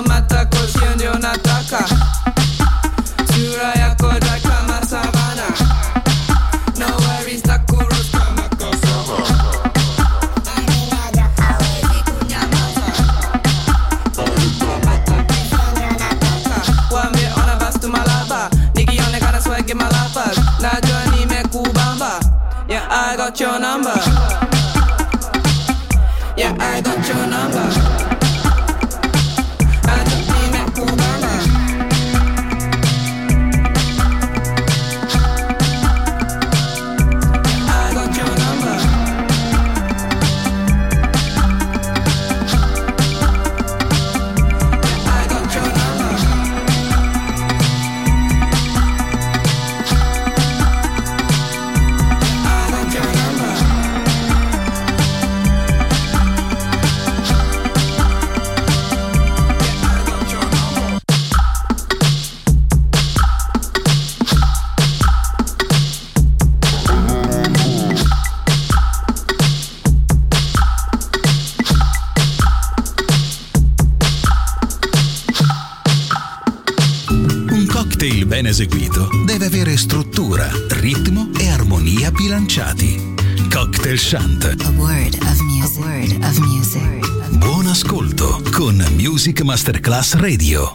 また腰でおなたか。つらやか Chant. Buon ascolto con Music Masterclass Radio.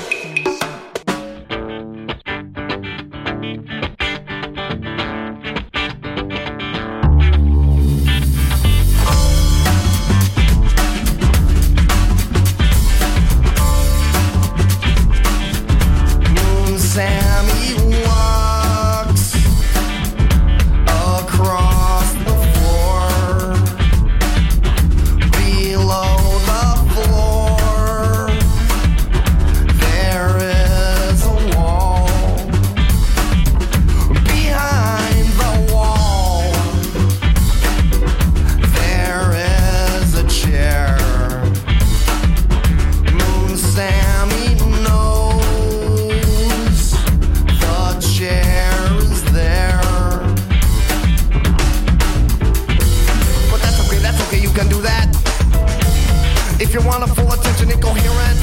you can do that. If you want a full attention incoherent,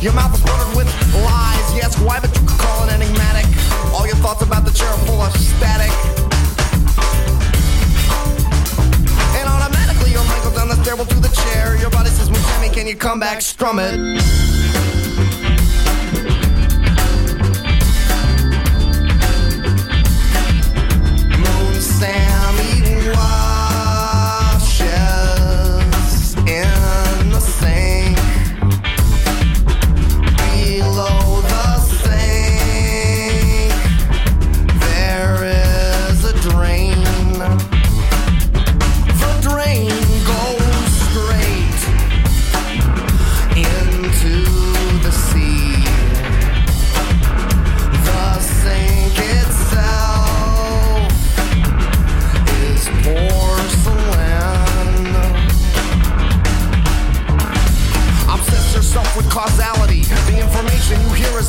your mouth is loaded with lies. Yes, why, but you could call it enigmatic. All your thoughts about the chair are full of static. And automatically, your mind goes down the stairwell to the chair. Your body says, Mutemi, can you come back? Strum it.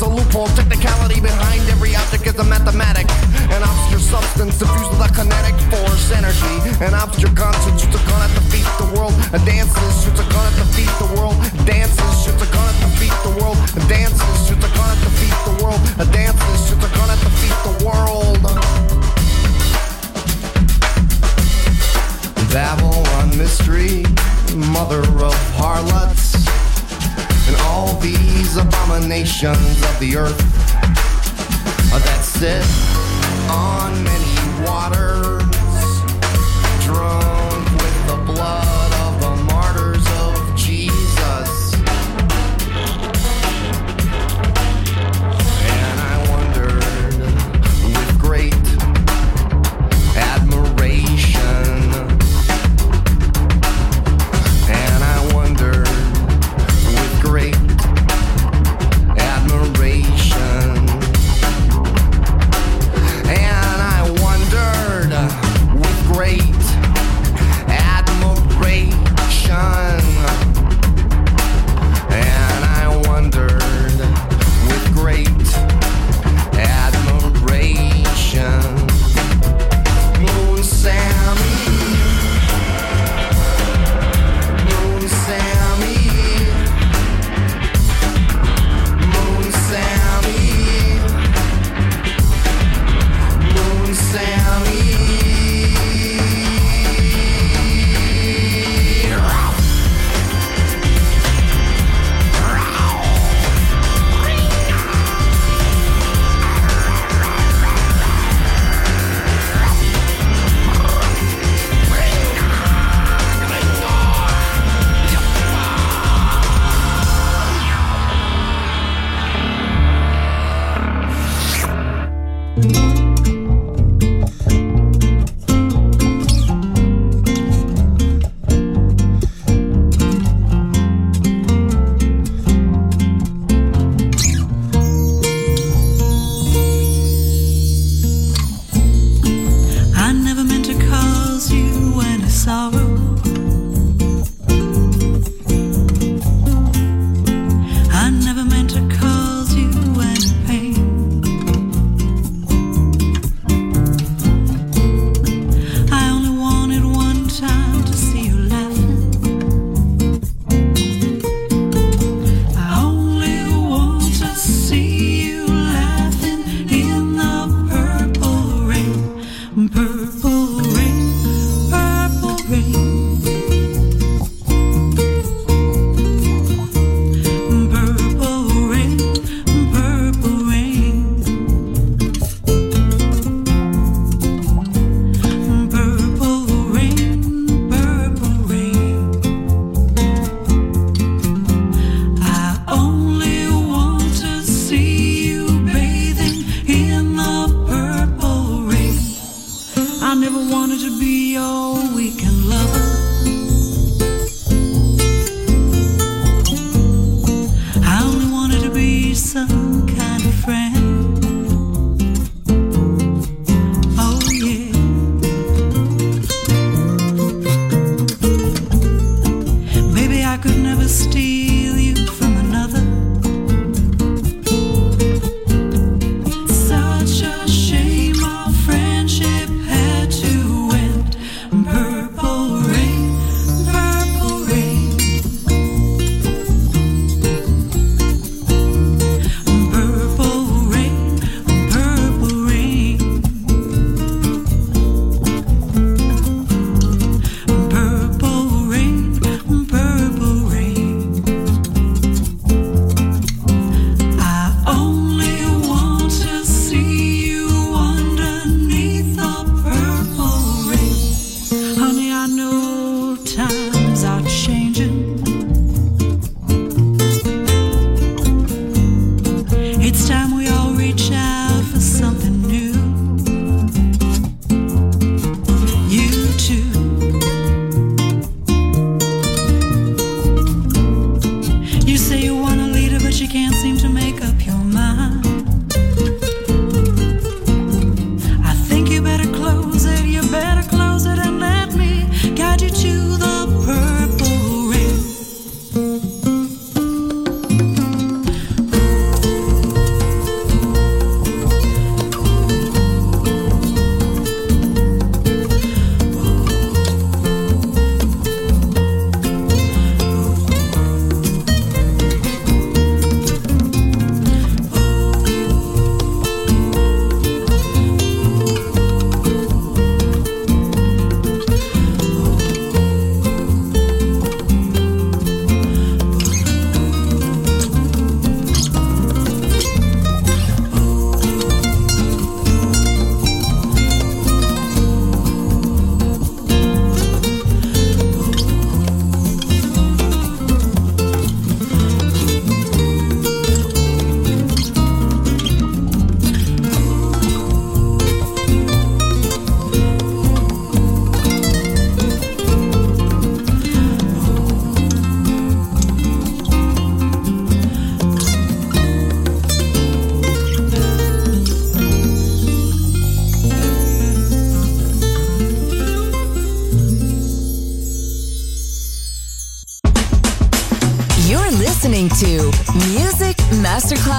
Is a loophole. Technicality behind every object is a mathematic. An obscure substance diffused with a kinetic force energy. An obscure concept shoots a gun at the feet the world. A dances shoots a gun at the feet the world. Dances shoots a gun at the feet the world. Dances shoots a gun at the feet the world. A dances shoots a gun at the feet the world. Babylon mystery, mother of harlots, and all these abominations of the earth that sit on many waters, drunk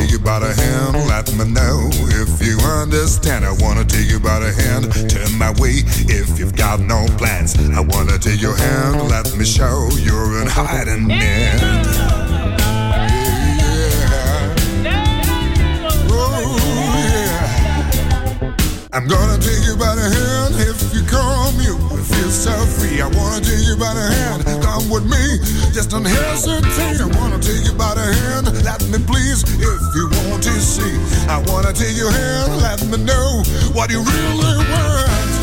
Take you by the hand, let me know if you understand. I wanna take you by the hand, turn my way if you've got no plans. I wanna take your hand, let me show you're in hiding. Yeah. I'm gonna take you by the hand. If you come, you will feel so free. I wanna take you by the hand. Come with me, just don't hesitate. I wanna take you by the hand. Let me please, if you want to see. I wanna take your hand. Let me know what you really want.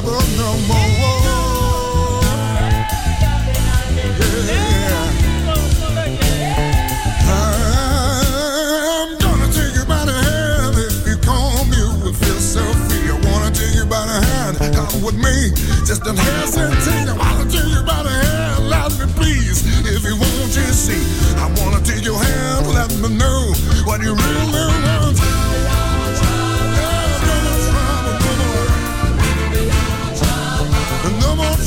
I'm gonna take you by the hand. If you you feel so free. I wanna take you by the hand. Come with me, just don't hesitate. I wanna take you by the hand. Let me please, if you want see. I wanna take your hand. Let me know what you really want.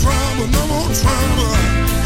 Trouble, no more trouble.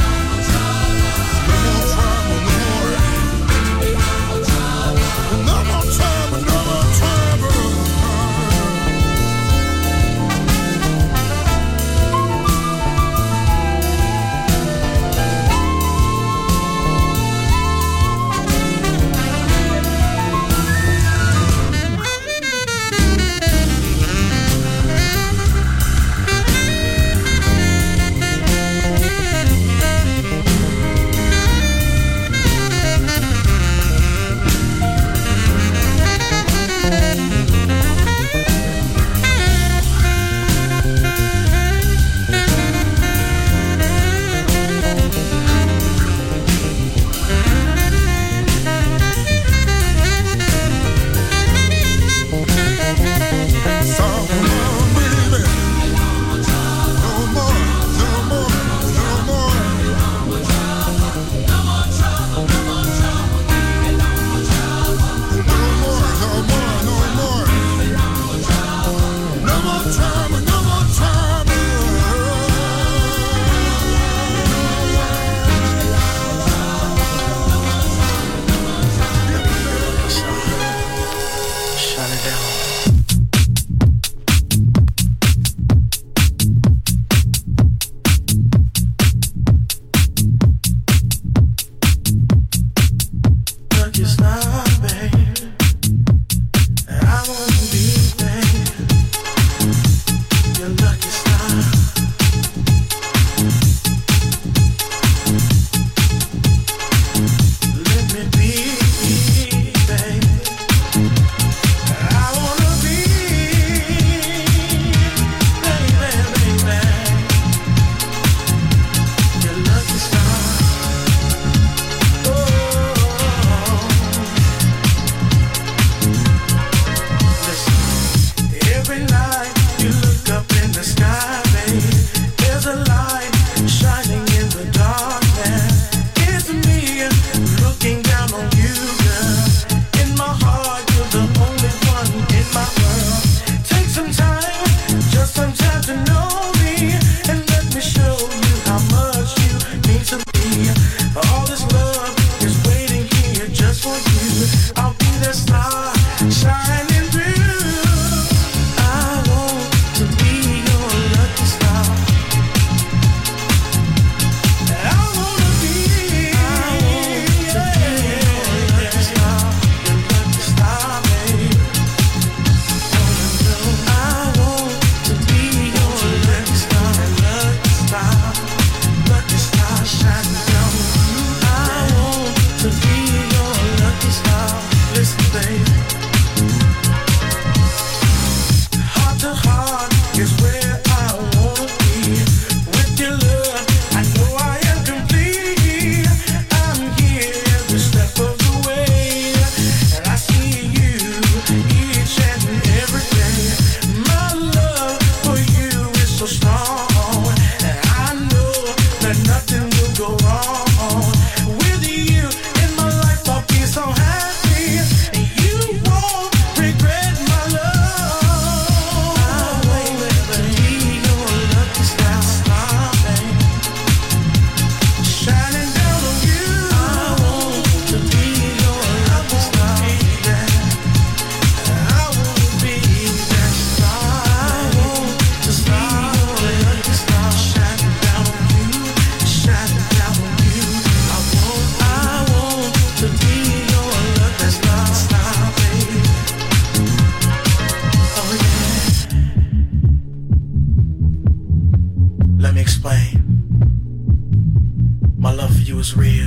was real.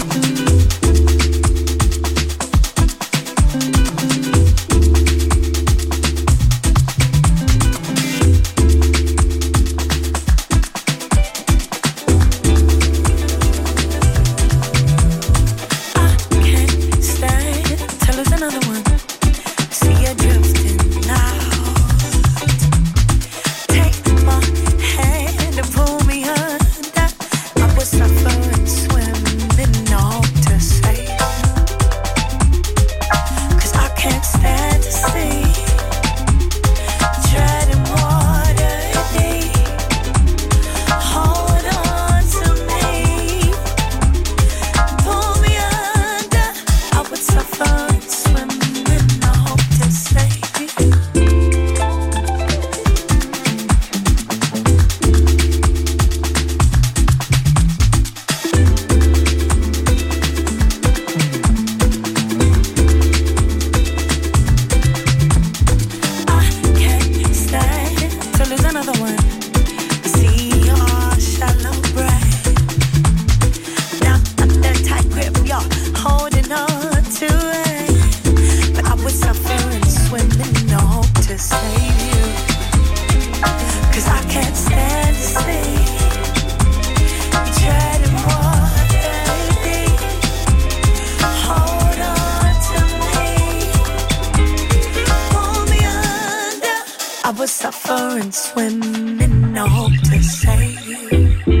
suffer and swim in hope to save.